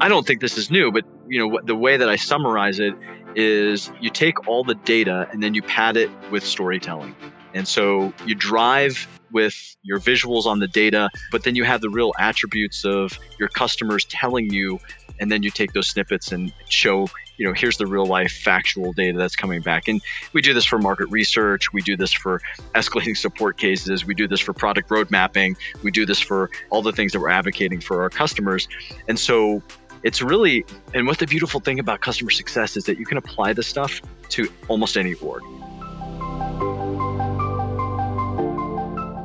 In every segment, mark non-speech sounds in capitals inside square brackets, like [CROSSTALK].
I don't think this is new, but you know the way that I summarize it is you take all the data and then you pad it with storytelling. And so you drive with your visuals on the data, but then you have the real attributes of your customers telling you, and then you take those snippets and show, you know, here's the real life factual data that's coming back. And we do this for market research, we do this for escalating support cases, we do this for product road mapping, we do this for all the things that we're advocating for our customers. And so it's really, and what the beautiful thing about customer success is that you can apply this stuff to almost any org.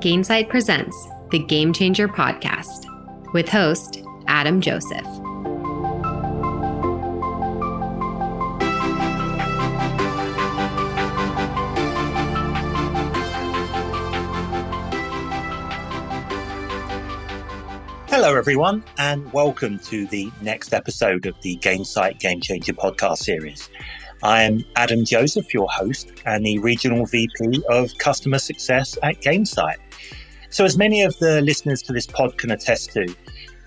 Gainsight presents the Game Changer podcast with host Adam Joseph. Hello, everyone, and welcome to the next episode of the Gainsight Game Changer podcast series. I am Adam Joseph, your host and the Regional VP of Customer Success at Gainsight. So, as many of the listeners to this pod can attest to,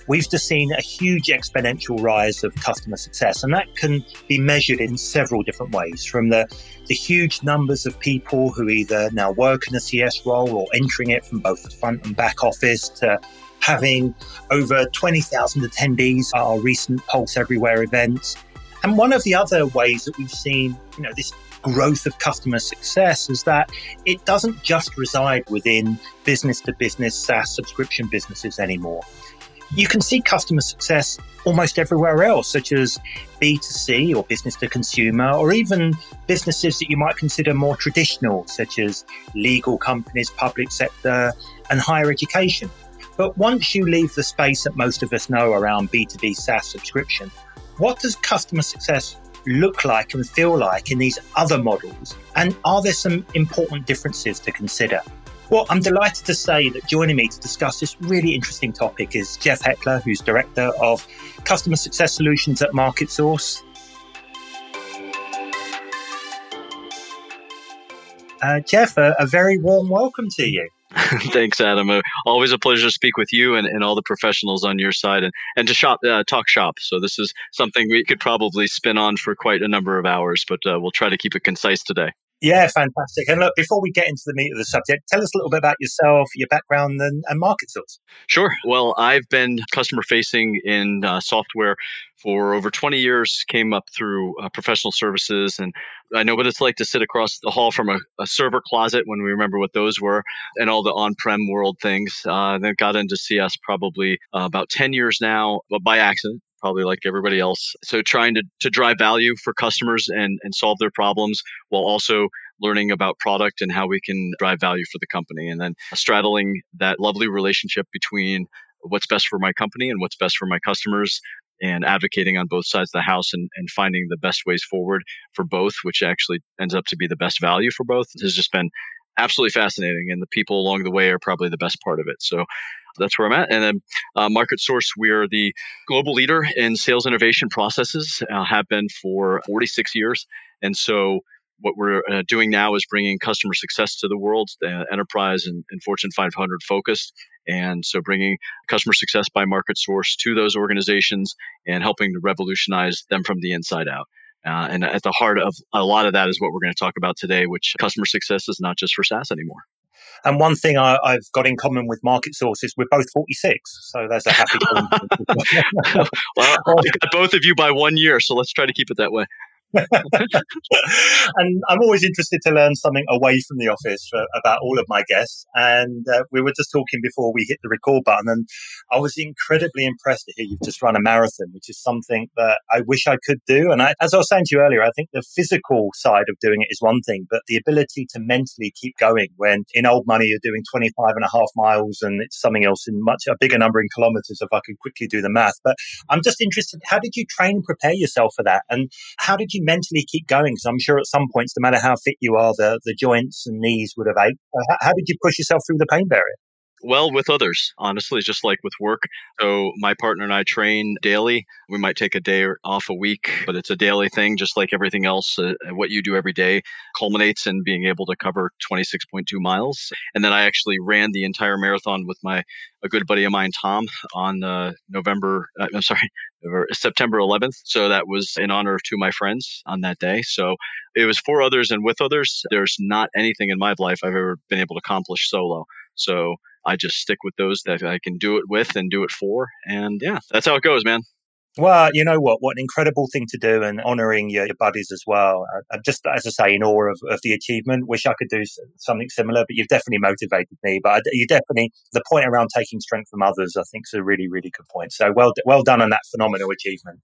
we've just seen a huge exponential rise of customer success, and that can be measured in several different ways from the, the huge numbers of people who either now work in a CS role or entering it from both the front and back office to having over 20,000 attendees at our recent Pulse Everywhere events. And one of the other ways that we've seen, you know, this growth of customer success is that it doesn't just reside within business to business SaaS subscription businesses anymore. You can see customer success almost everywhere else, such as B2C or business to consumer, or even businesses that you might consider more traditional, such as legal companies, public sector, and higher education. But once you leave the space that most of us know around B2B SaaS subscription, what does customer success look like and feel like in these other models? And are there some important differences to consider? Well, I'm delighted to say that joining me to discuss this really interesting topic is Jeff Heckler, who's Director of Customer Success Solutions at MarketSource. Uh, Jeff, a, a very warm welcome to you. [LAUGHS] Thanks, Adam. Uh, always a pleasure to speak with you and, and all the professionals on your side and, and to shop, uh, talk shop. So this is something we could probably spin on for quite a number of hours, but uh, we'll try to keep it concise today. Yeah, fantastic. And look, before we get into the meat of the subject, tell us a little bit about yourself, your background, and, and MarketSource. Sure. Well, I've been customer facing in uh, software for over 20 years, came up through uh, professional services. And I know what it's like to sit across the hall from a, a server closet when we remember what those were and all the on prem world things. Uh, then got into CS probably uh, about 10 years now, but by accident probably like everybody else. So trying to, to drive value for customers and, and solve their problems while also learning about product and how we can drive value for the company. And then straddling that lovely relationship between what's best for my company and what's best for my customers and advocating on both sides of the house and, and finding the best ways forward for both, which actually ends up to be the best value for both, has just been absolutely fascinating. And the people along the way are probably the best part of it. So that's where I'm at. And then uh, MarketSource, we are the global leader in sales innovation processes, uh, have been for 46 years. And so what we're uh, doing now is bringing customer success to the world, uh, enterprise and, and, Fortune 500 focused. And so bringing customer success by MarketSource to those organizations and helping to revolutionize them from the inside out. Uh, and at the heart of a lot of that is what we're going to talk about today, which customer success is not just for SaaS anymore. And one thing I, have got in common with MarketSource is we're both 46. So that's a happy [LAUGHS] well, I got both of you by one year. So let's try to keep it that way. [LAUGHS] and I'm always interested to learn something away from the office for, about all of my guests. And uh, we were just talking before we hit the record button, and I was incredibly impressed to hear you've just run a marathon, which is something that I wish I could do. And I, as I was saying to you earlier, I think the physical side of doing it is one thing, but the ability to mentally keep going when in old money you're doing 25 and a half miles and it's something else in much a bigger number in kilometers if I could quickly do the math. But I'm just interested, how did you train and prepare yourself for that? And how did you mentally keep going? Because I'm sure at some points, no matter how fit you are, the, the joints and knees would have ached. How, how did you push yourself through the pain barrier? Well, with others, honestly, just like with work. So, my partner and I train daily. We might take a day off a week, but it's a daily thing, just like everything else. Uh, what you do every day culminates in being able to cover 26.2 miles. And then I actually ran the entire marathon with my a good buddy of mine, Tom, on uh, November. Uh, I'm sorry, [LAUGHS] September 11th. So that was in honor of two of my friends on that day. So it was for others and with others. There's not anything in my life I've ever been able to accomplish solo. So I just stick with those that I can do it with and do it for. And yeah, that's how it goes, man. Well, you know what? What an incredible thing to do and honoring your, your buddies as well. Uh, I'm just, as I say, in awe of, of the achievement. Wish I could do something similar, but you've definitely motivated me. But you definitely, the point around taking strength from others, I think is a really, really good point. So well, well done on that phenomenal achievement.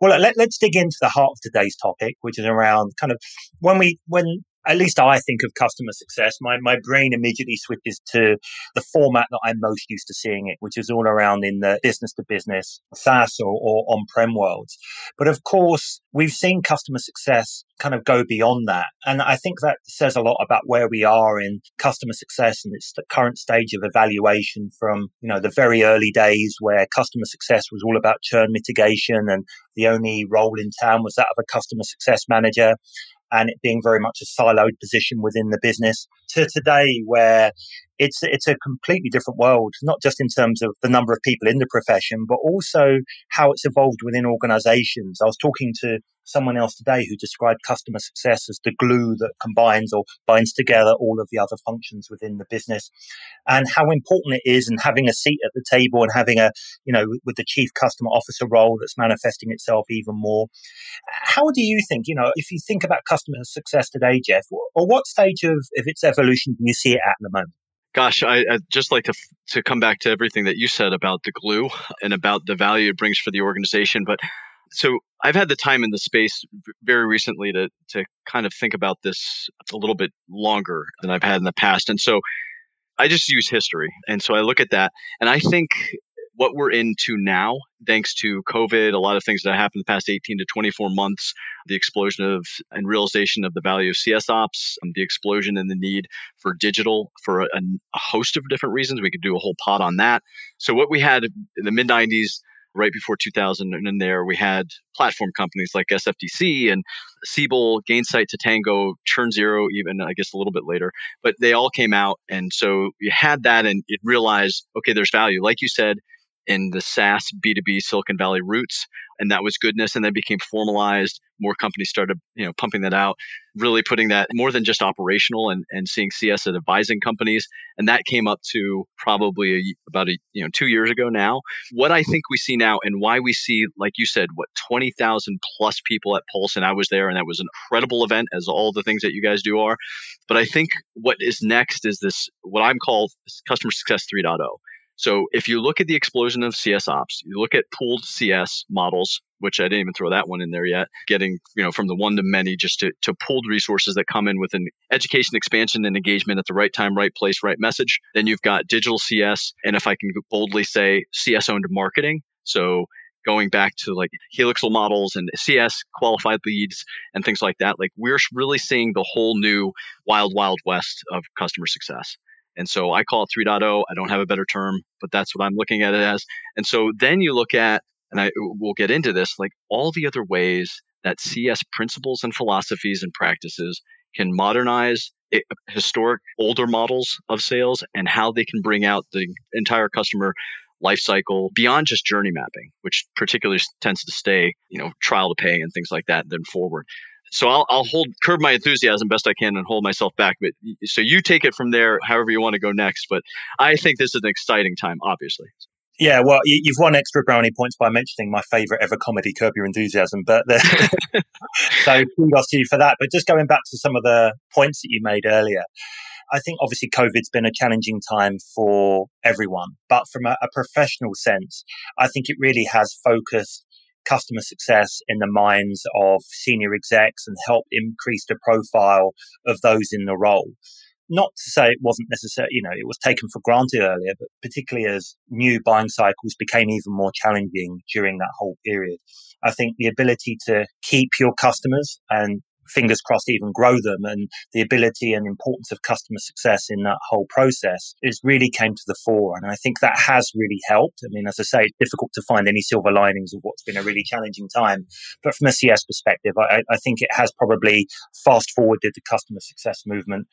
Well, let, us dig into the heart of today's topic, which is around kind of when we, when at least I think of customer success, my, my brain immediately switches to the format that I'm most used to seeing it, which is all around in the business to business SaaS or, or on prem worlds. But of course, we've seen customer success kind of go beyond that. And I think that says a lot about where we are in customer success and its the current stage of evaluation from, you know, the very early days where customer success was all about churn mitigation and the only role in town was that of a customer success manager and it being very much a siloed position within the business. To today where it's it's a completely different world, not just in terms of the number of people in the profession, but also how it's evolved within organizations. I was talking to someone else today who described customer success as the glue that combines or binds together all of the other functions within the business and how important it is and having a seat at the table and having a you know with the chief customer officer role that's manifesting itself even more how do you think you know if you think about customer success today jeff or what stage of, of its evolution do you see it at the moment Gosh, I, would just like to to come back to everything that you said about the glue and about the value it brings for the organization. But so I've had the time in the space very recently to to kind of think about this a little bit longer than I've had in the past, and so I just use history, and so I look at that, and I think what we're into now, thanks to COVID, a lot of things that happened in the past 18 to 24 months, the explosion of and realization of the value of CS ops, um, the explosion in the need for digital for a, a host of different reasons. We could do a whole pod on that. So, what we had in the mid 90s, right before 2000 and in there we had platform companies like sfdc and siebel gainsight Totango churn zero even i guess a little bit later but they all came out and so you had that and it realized okay there's value like you said in the SaaS B2B Silicon Valley roots. And that was goodness. And then became formalized. More companies started, you know, pumping that out, really putting that more than just operational and, and seeing CS as advising companies. And that came up to probably a, about a, you know, two years ago now. What I think we see now and why we see, like you said, what, 20,000 plus people at Pulse. And I was there and that was an incredible event as all the things that you guys do are. But I think what is next is this, what I'm called customer success 3.0 so if you look at the explosion of CS ops, you look at pooled CS models, which I didn't even throw that one in there yet, getting, you know, from the one to many just to, to pooled resources that come in with an education expansion and engagement at the right time, right place, right message. Then you've got digital CS. And if I can boldly say CS owned marketing. So going back to like helixal models and CS qualified leads and things like that, like we're really seeing the whole new wild, wild west of customer success. And so I call it 3.0. I don't have a better term, but that's what I'm looking at it as. And so then you look at, and I will get into this, like all the other ways that CS principles and philosophies and practices can modernize eh, historic older models of sales and how they can bring out the entire customer life cycle beyond just journey mapping, which particularly tends to stay, you know, trial to pay and things like that, then forward so I'll, I'll hold curb my enthusiasm best I can and hold myself back. But so you take it from there, however you want to go next. But I think this is an exciting time, obviously. Yeah, well, you've won extra brownie points by mentioning my favorite ever comedy, Curb Your Enthusiasm. But [LAUGHS] [LAUGHS] so kudos to you for that. But just going back to some of the points that you made earlier, I think obviously COVID's been a challenging time for everyone. But from a, a professional sense, I think it really has focused customer success in the minds of senior execs and help increase the profile of those in the role. Not to say it wasn't necessary, you know, it was taken for granted earlier, but particularly as new buying cycles became even more challenging during that whole period. I think the ability to keep your customers and fingers crossed, even grow them. And the ability and importance of customer success in that whole process is really came to the fore. And I think that has really helped. I mean, as I say, it's difficult to find any silver linings of what's been a really challenging time. But from a CS perspective, I, I think it has probably fast forwarded the customer success movement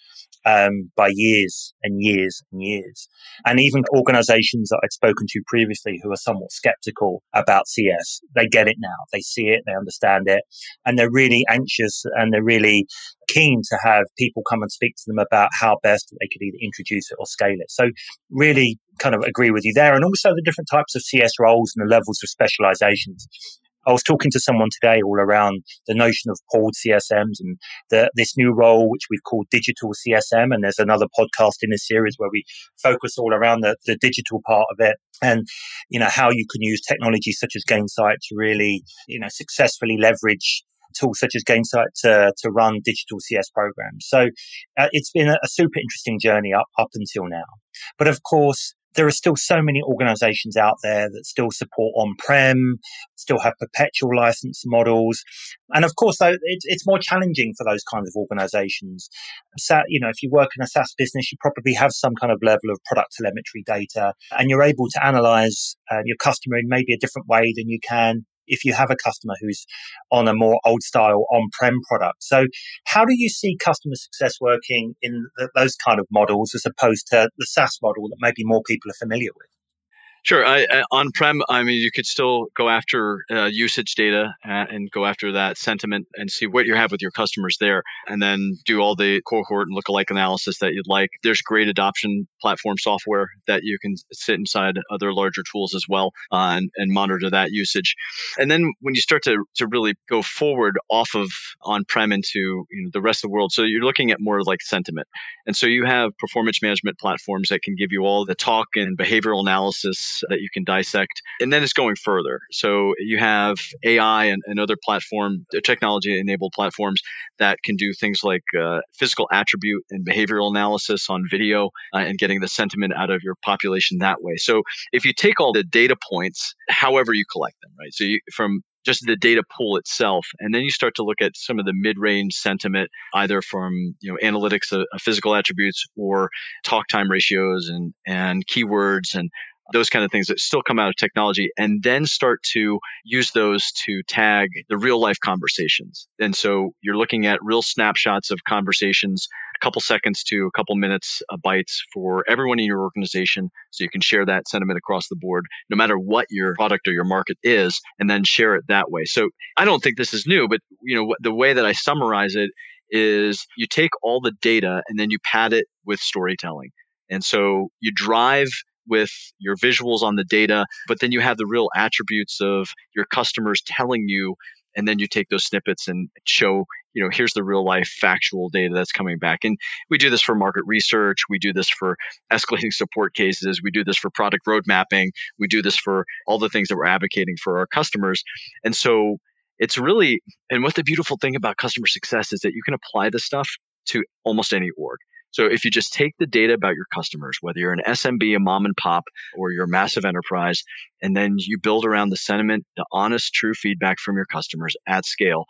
um, by years and years and years. And even organizations that I'd spoken to previously who are somewhat skeptical about CS, they get it now. They see it, they understand it, and they're really anxious and they're really keen to have people come and speak to them about how best they could either introduce it or scale it. So really kind of agree with you there. And also the different types of CS roles and the levels of specializations. I was talking to someone today all around the notion of pooled CSMs and the, this new role, which we've called digital CSM. And there's another podcast in this series where we focus all around the, the digital part of it and, you know, how you can use technology such as Gainsight to really, you know, successfully leverage tools such as Gainsight to, to run digital CS programs. So uh, it's been a, a super interesting journey up, up until now. But of course, there are still so many organizations out there that still support on-prem, still have perpetual license models. And of course, though, it's, it's more challenging for those kinds of organizations. So, you know, if you work in a SaaS business, you probably have some kind of level of product telemetry data and you're able to analyze uh, your customer in maybe a different way than you can if you have a customer who's on a more old style on-prem product. So how do you see customer success working in the, those kind of models as opposed to the SaaS model that maybe more people are familiar with? Sure. I, on-prem, I mean, you could still go after uh, usage data uh, and go after that sentiment and see what you have with your customers there, and then do all the cohort and lookalike analysis that you'd like. There's great adoption platform software that you can sit inside other larger tools as well uh, and, and monitor that usage. And then when you start to, to really go forward off of on-prem into you know, the rest of the world, so you're looking at more like sentiment. And so you have performance management platforms that can give you all the talk and behavioral that you can dissect. And then it's going further. So you have AI and, and other platform, technology enabled platforms that can do things like uh, physical attribute and behavioral analysis on video uh, and getting the sentiment out of your population that way. So if you take all the data points, however you collect them, right? So you, from just the data pool itself and then you start to look at some of the mid-range sentiment either from you know analytics of, of, physical attributes or talk time ratios and and keywords and those kind of things that still come out of technology, and then start to use those to tag the real life conversations. And so you're looking at real snapshots of conversations, a couple seconds to a couple minutes of bytes for everyone in your organization. So you can share that sentiment across the board, no matter what your product or your market is, and then share it that way. So I don't think this is new, but you know, the way that I summarize it is you take all the data and then you pad it with storytelling. And so you drive with your visuals on the data, but then you have the real attributes of your customers telling you, and then you take those snippets and show, you know, here's the real life factual data that's coming back. And we do this for market research, we do this for escalating support cases, we do this for product road mapping, we do this for all the things that we're advocating for our customers. And so it's really, and what the beautiful thing about customer success is that you can apply this stuff to almost any org. So if you just take the data about your customers, whether you're an SMB, a mom and pop, or you're a massive enterprise, and then you build around the sentiment, the honest, true feedback from your customers at scale,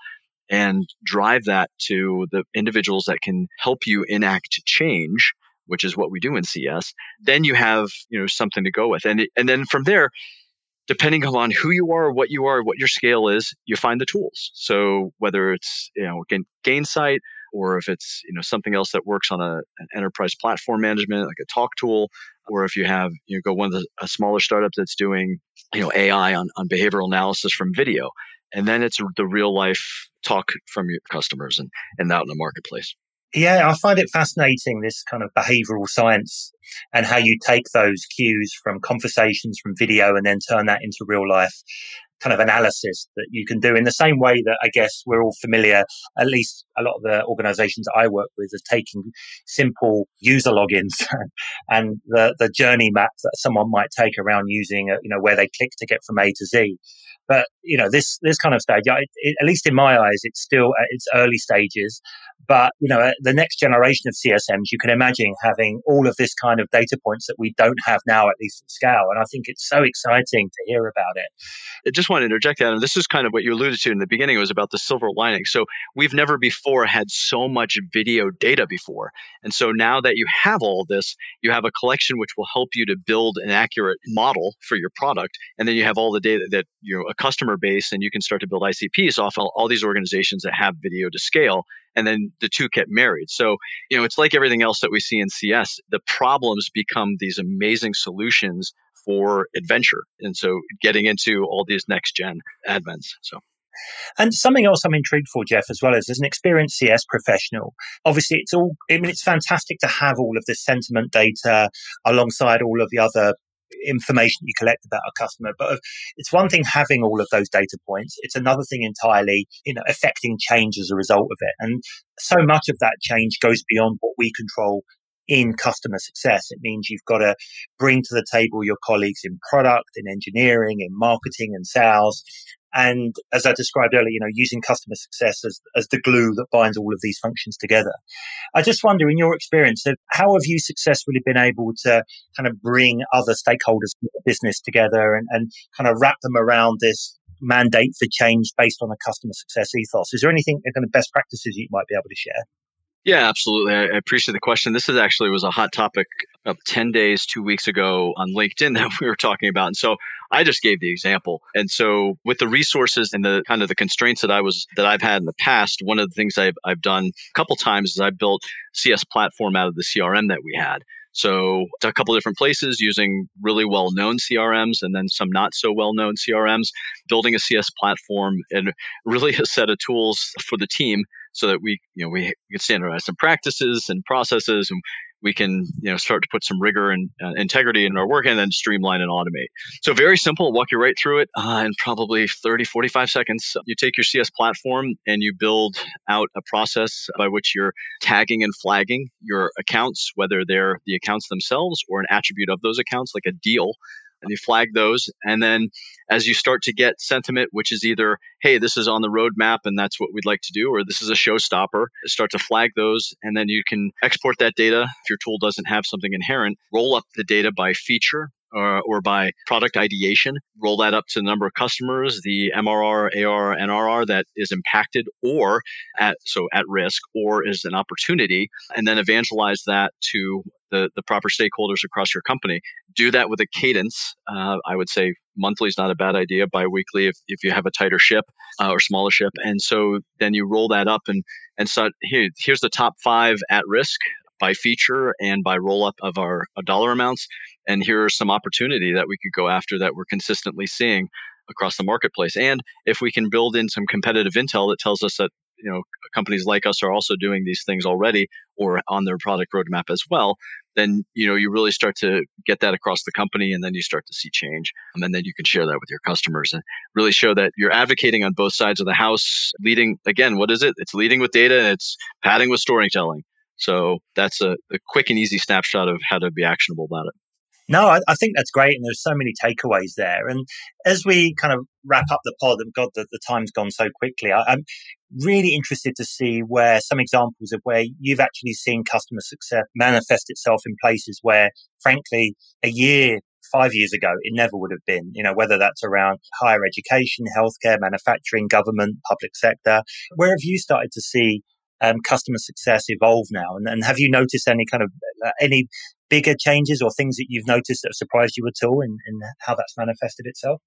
and drive that to the individuals that can help you enact change, which is what we do in CS, then you have you know something to go with, and and then from there. Depending on who you are, what you are, what your scale is, you find the tools. So whether it's you know Gainsight, or if it's you know something else that works on a, an enterprise platform management like a talk tool or if you have you know go one of the a smaller startup that's doing you know ai on, on behavioral analysis from video and then it's the real life talk from your customers and and out in the marketplace. Yeah, I find it fascinating, this kind of behavioral science and how you take those cues from conversations, from video, and then turn that into real life kind of analysis that you can do in the same way that I guess we're all familiar, at least a lot of the organizations I work with are taking simple user logins [LAUGHS] and the, the journey map that someone might take around using, uh, you know, where they click to get from A to Z. But, you know, this, this kind of stage, it, it, at least in my eyes, it's still at its early stages. But, you know, uh, the next generation of CSMs, you can imagine having all of this kind of data points that we don't have now, at least at scale. And I think it's so exciting to hear about it. Just just want to interject that. And this is kind of what you alluded to in the beginning. It was about the silver lining. So we've never before had so much video data before. And so now that you have all this, you have a collection which will help you to build an accurate model for your product. And then you have all the data that, you know, a customer base, and you can start to build ICPs off all, all these organizations that have video to scale and then the two get married. So, you know, it's like everything else that we see in CS. The problems become these amazing solutions for adventure. And so getting into all these next gen advents. So and something else I'm intrigued for, Jeff, as well as as an experienced CS professional. Obviously, it's all. I mean, it's fantastic to have all of this sentiment data alongside all of the other information you collect about a customer. But it's one thing having all of those data points. It's another thing entirely, you know, affecting change as a result of it. And so much of that change goes beyond what we control in customer success. It means you've got to bring to the table your colleagues in product, in engineering, in marketing and sales. And as I described earlier, you know, using customer success as, as the glue that binds all of these functions together. I just wonder, in your experience, how have you successfully been able to kind of bring other stakeholders in the business together and, and kind of wrap them around this mandate for change based on a customer success ethos? Is there anything, kind of best practices you might be able to share? Yeah, absolutely. I appreciate the question. This is actually was a hot topic of 10 days, two weeks ago on LinkedIn [LAUGHS] that we were talking about. And so I just gave the example. And so with the resources and the kind of the constraints that I was that I've had in the past, one of the things I've, I've done a couple times is I built CS platform out of the CRM that we had. So a couple different places using really well-known CRMs and then some not so well-known CRMs, building a CS platform and really a set of tools for the team so that we, you know, we can standardize some practices and processes and we can you know start to put some rigor and uh, integrity in our work and then streamline and automate. So very simple walk you right through it uh, in probably 30 45 seconds. You take your cs platform and you build out a process by which you're tagging and flagging your accounts whether they're the accounts themselves or an attribute of those accounts like a deal and you flag those. And then as you start to get sentiment, which is either, hey, this is on the roadmap and that's what we'd like to do, or this is a showstopper, start to flag those. And then you can export that data. If your tool doesn't have something inherent, roll up the data by feature or, or, by product ideation, roll that up to the number of customers, the MRR, AR, NRR that is impacted or at so at risk or is an opportunity, and then evangelize that to the, the proper stakeholders across your company. Do that with a cadence. Uh, I would say monthly is not a bad idea. Biweekly, if, if you have a tighter ship uh, or smaller ship, and so then you roll that up and and so here here's the top five at risk by feature and by roll up of our uh, dollar amounts. And here are some opportunity that we could go after that we're consistently seeing across the marketplace. And if we can build in some competitive intel that tells us that you know companies like us are also doing these things already or on their product roadmap as well then you know you really start to get that across the company and then you start to see change and then you can share that with your customers and really show that you're advocating on both sides of the house leading again what is it it's leading with data and it's padding with storytelling so that's a, a quick and easy snapshot of how to be actionable about it no, I, I, think that's great. And there's so many takeaways there. And as we kind of wrap up the pod, and God, the, the time's gone so quickly, I, I'm really interested to see where some examples of where you've actually seen customer success manifest itself in places where, frankly, a year, five years ago, it never would have been, you know, whether that's around higher education, healthcare, manufacturing, government, public sector. Where have you started to see um, customer success evolve now? And, and, have you noticed any kind of uh, any bigger changes or things that you've noticed that have surprised you at all in, in how that's manifested itself?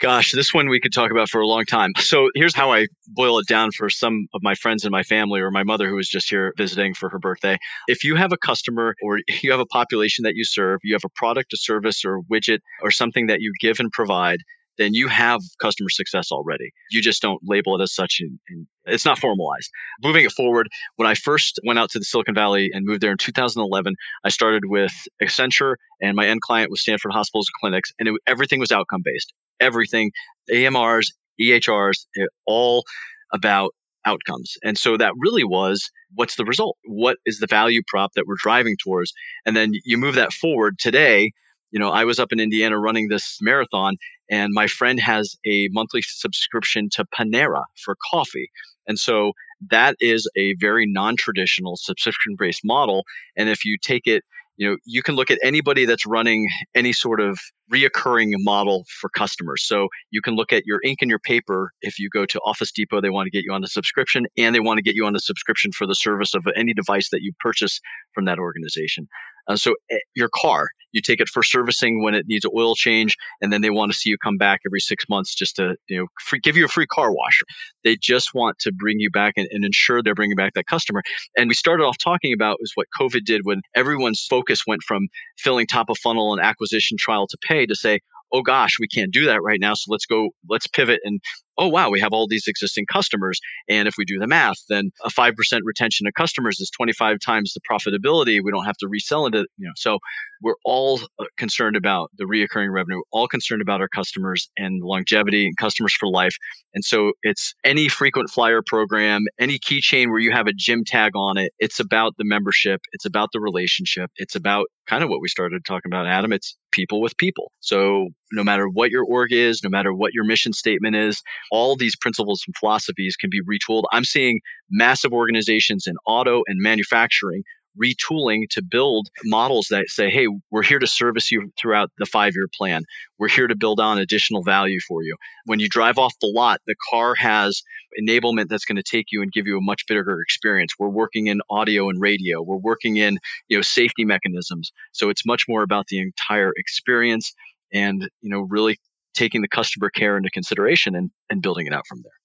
Gosh, this one we could talk about for a long time. So here's how I boil it down for some of my friends and my family or my mother who was just here visiting for her birthday. If you have a customer or you have a population that you serve, you have a product, a service, or a widget or something that you give and provide, then you have customer success already. You just don't label it as such and, and it's not formalized. Moving it forward, when I first went out to the Silicon Valley and moved there in 2011, I started with Accenture and my end client was Stanford Hospitals and Clinics, and it, everything was outcome based. Everything, EMRs, EHRs, all about outcomes. And so that really was what's the result? What is the value prop that we're driving towards? And then you move that forward today. You know, I was up in Indiana running this marathon, and my friend has a monthly subscription to Panera for coffee. And so that is a very non traditional subscription based model. And if you take it you know you can look at anybody that's running any sort of reoccurring model for customers so you can look at your ink and your paper if you go to office depot they want to get you on the subscription and they want to get you on the subscription for the service of any device that you purchase from that organization uh, so eh, your car, you take it for servicing when it needs an oil change, and then they want to see you come back every six months just to you know free, give you a free car wash. They just want to bring you back and, and ensure they're bringing back that customer. And we started off talking about is what COVID did when everyone's focus went from filling top of funnel and acquisition trial to pay to say, oh gosh, we can't do that right now. So let's go, let's pivot and oh wow, we have all these existing customers. And if we do the math, then a 5% retention of customers is 25 times the profitability. We don't have to resell it. You know, so we're all uh, concerned about the reoccurring revenue, all concerned about our customers and longevity and customers for life. And so it's any frequent flyer program, any keychain where you have a gym tag on it. It's about the membership. It's about the relationship. It's about kind of what we started talking about, Adam. It's people with people. So no matter what your org is, no matter what your mission statement is, all these principles and philosophies can be retooled. I'm seeing massive organizations in auto and manufacturing retooling to build models that say, hey, we're here to service you throughout the five year plan. We're here to build on additional value for you. When you drive off the lot, the car has enablement that's going to take you and give you a much bigger experience. We're working in audio and radio. We're working in, you know, safety mechanisms. So it's much more about the entire experience and, you know, really taking the customer care into consideration and, and building it out from there.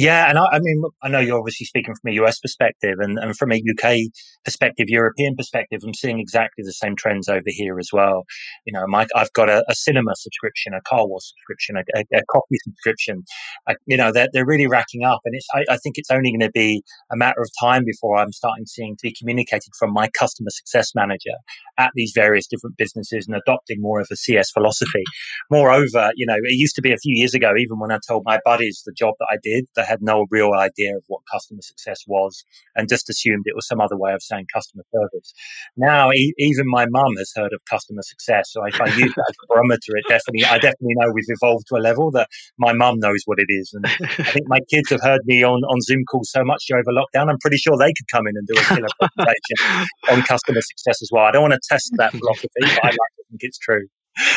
Yeah, and I, I, mean, I know you're obviously speaking from a US perspective, and, and from a UK perspective, European perspective, I'm seeing exactly the same trends over here as well. You know, Mike, I've got a, a cinema subscription, a car wash subscription, a, a, a coffee subscription. I, you know, they're, they're really racking up, and it's I, I think it's only going to be a matter of time before I'm starting seeing to be communicated from my customer success manager at these various different businesses and adopting more of a CS philosophy. Moreover, you know, it used to be a few years ago, even when I told my buddies the job that I did, they had no real idea of what customer success was and just assumed it was some other way of saying customer service. Now, e- even my mum has heard of customer success. So if I use that as a barometer, it definitely, I definitely know we've evolved to a level that my mum knows what it is. And I think my kids have heard me on, on Zoom calls so much over lockdown. I'm pretty sure they could come in and do a killer presentation on customer success as well. I don't want to test that [LAUGHS] philosophy, but I like to think it's true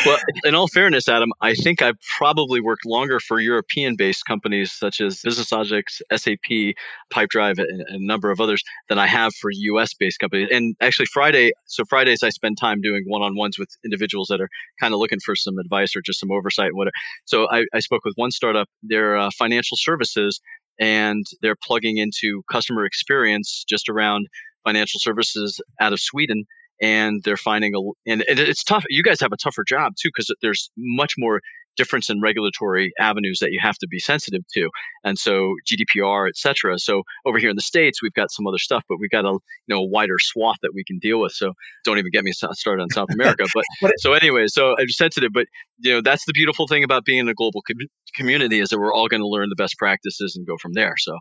well, in all fairness, Adam, I think I've probably worked longer for European based companies such as BusinessLogix, SAP, Pipedrive, and, a number of others than I have for US based companies. And actually, Friday, so Fridays, I spend time doing one on ones with individuals that are kind of looking for some advice or just some oversight and whatever. So I, I spoke with one startup, they're uh, financial services, and they're plugging into customer experience just around financial services out of Sweden and they're finding a and it's tough you guys have a tougher job too because there's much more difference in regulatory avenues that you have to be sensitive to and so gdpr et cetera. So over here in the states we've got some other stuff but we've got a you know a wider swath that we can deal with so don't even get me started on south america but [LAUGHS] so anyway so i'm sensitive but you know that's the beautiful thing about being in a global com- community is that we're all going to learn the best practices and go from there so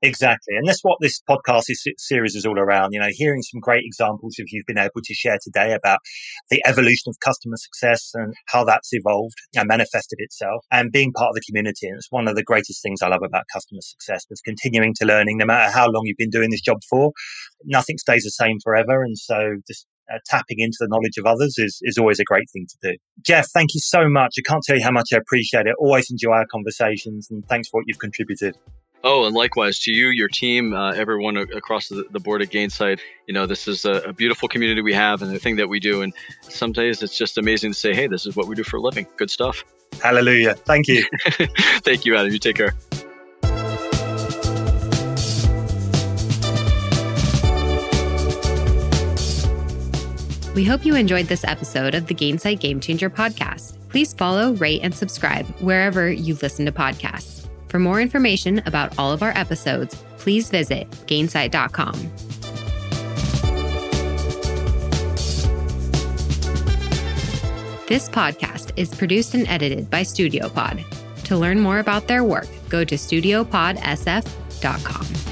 Exactly. And that's what this podcast this series is all around. You know, hearing some great examples of you've been able to share today about the evolution of customer success and how that's evolved and manifested itself and being part of the community. And it's one of the greatest things I love about customer success is continuing to learning no matter how long you've been doing this job for. Nothing stays the same forever. And so just uh, tapping into the knowledge of others is, is always a great thing to do. Jeff, thank you so much. I can't tell you how much I appreciate it. Always enjoy our conversations and thanks for what you've contributed. Oh, and likewise to you, your team, uh, everyone across the, the, board at Gainsight. You know, this is a, a, beautiful community we have and the thing that we do. And some days it's just amazing to say, hey, this is what we do for a living. Good stuff. Hallelujah. Thank you. [LAUGHS] Thank you, Adam. You take care. We hope you enjoyed this episode of the Gainsight Game Changer podcast. Please follow, rate, and subscribe wherever you listen to podcasts. For more information about all of our episodes, please visit gainsight.com. This podcast is produced and edited by StudioPod. To learn more about their work, go to studiopodsf.com.